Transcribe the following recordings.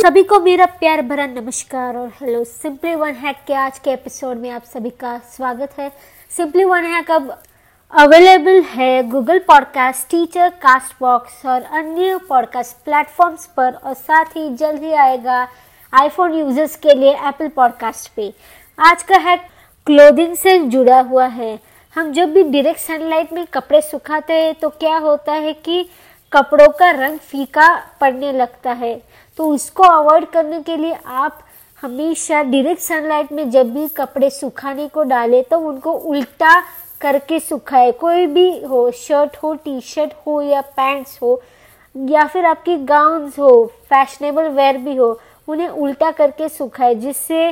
सभी को मेरा प्यार भरा नमस्कार और हेलो सिंपली वन हैक के आज के एपिसोड में आप सभी का स्वागत है। सिंपली वन हैक अब अवेलेबल है Google podcast teacher cast box और अन्य पॉडकास्ट प्लेटफॉर्म्स पर और साथ ही जल्द ही आएगा आईफोन यूज़र्स के लिए एप्पल पॉडकास्ट पे। आज का हैक क्लोदिंग से जुड़ा हुआ है। हम जब भी डायरेक्ट सनलाइट में कपड़े सुखाते हैं तो क्या होता है कि कपड़ों का रंग फीका पड़ने लगता है। तो उसको अवॉइड करने के लिए आप हमेशा डायरेक्ट सनलाइट में जब भी कपड़े सुखाने को डालें तो उनको उल्टा करके सुखाए। कोई भी हो शर्ट हो टी शर्ट हो या पैंट्स हो, या फिर आपकी गाउन्स हो फैशनेबल वेयर भी हो, उन्हें उल्टा करके सुखाए, जिससे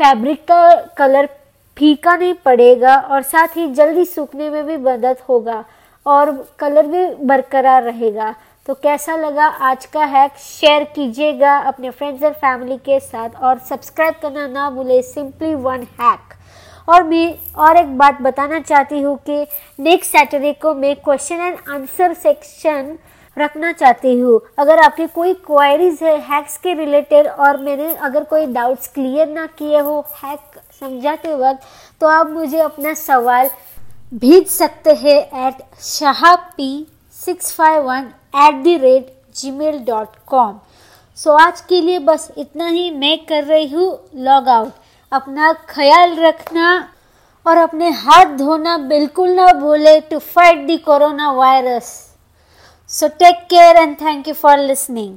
फैब्रिक का कलर फीका नहीं पड़ेगा और साथ ही जल्दी सूखने में भी मदद होगा। और कलर भी बरकरार रहेगा। तो कैसा लगा आज का हैक शेयर कीजिएगा अपने फ्रेंड्स और फैमिली के साथ और सब्सक्राइब करना ना भूले सिंपली वन हैक और मैं और एक बात बताना चाहती हूँ कि नेक्स्ट सैटरडे को मैं क्वेश्चन एंड आंसर सेक्शन रखना चाहती हूँ। अगर आपकी कोई क्वायरीज है हैक्स के रिलेटेड और मैंने अगर कोई डाउट्स क्लियर ना किए हो हैक समझाते वक्त तो आप मुझे अपना सवाल भेज सकते हैं at Shah P six five one at the rate gmail dot com so आज के लिए बस इतना ही। मैं कर रही हूँ लॉग आउट अपना ख्याल रखना और अपने हाथ धोना। बिल्कुल ना भूले to fight the corona virus so take care and thank you for listening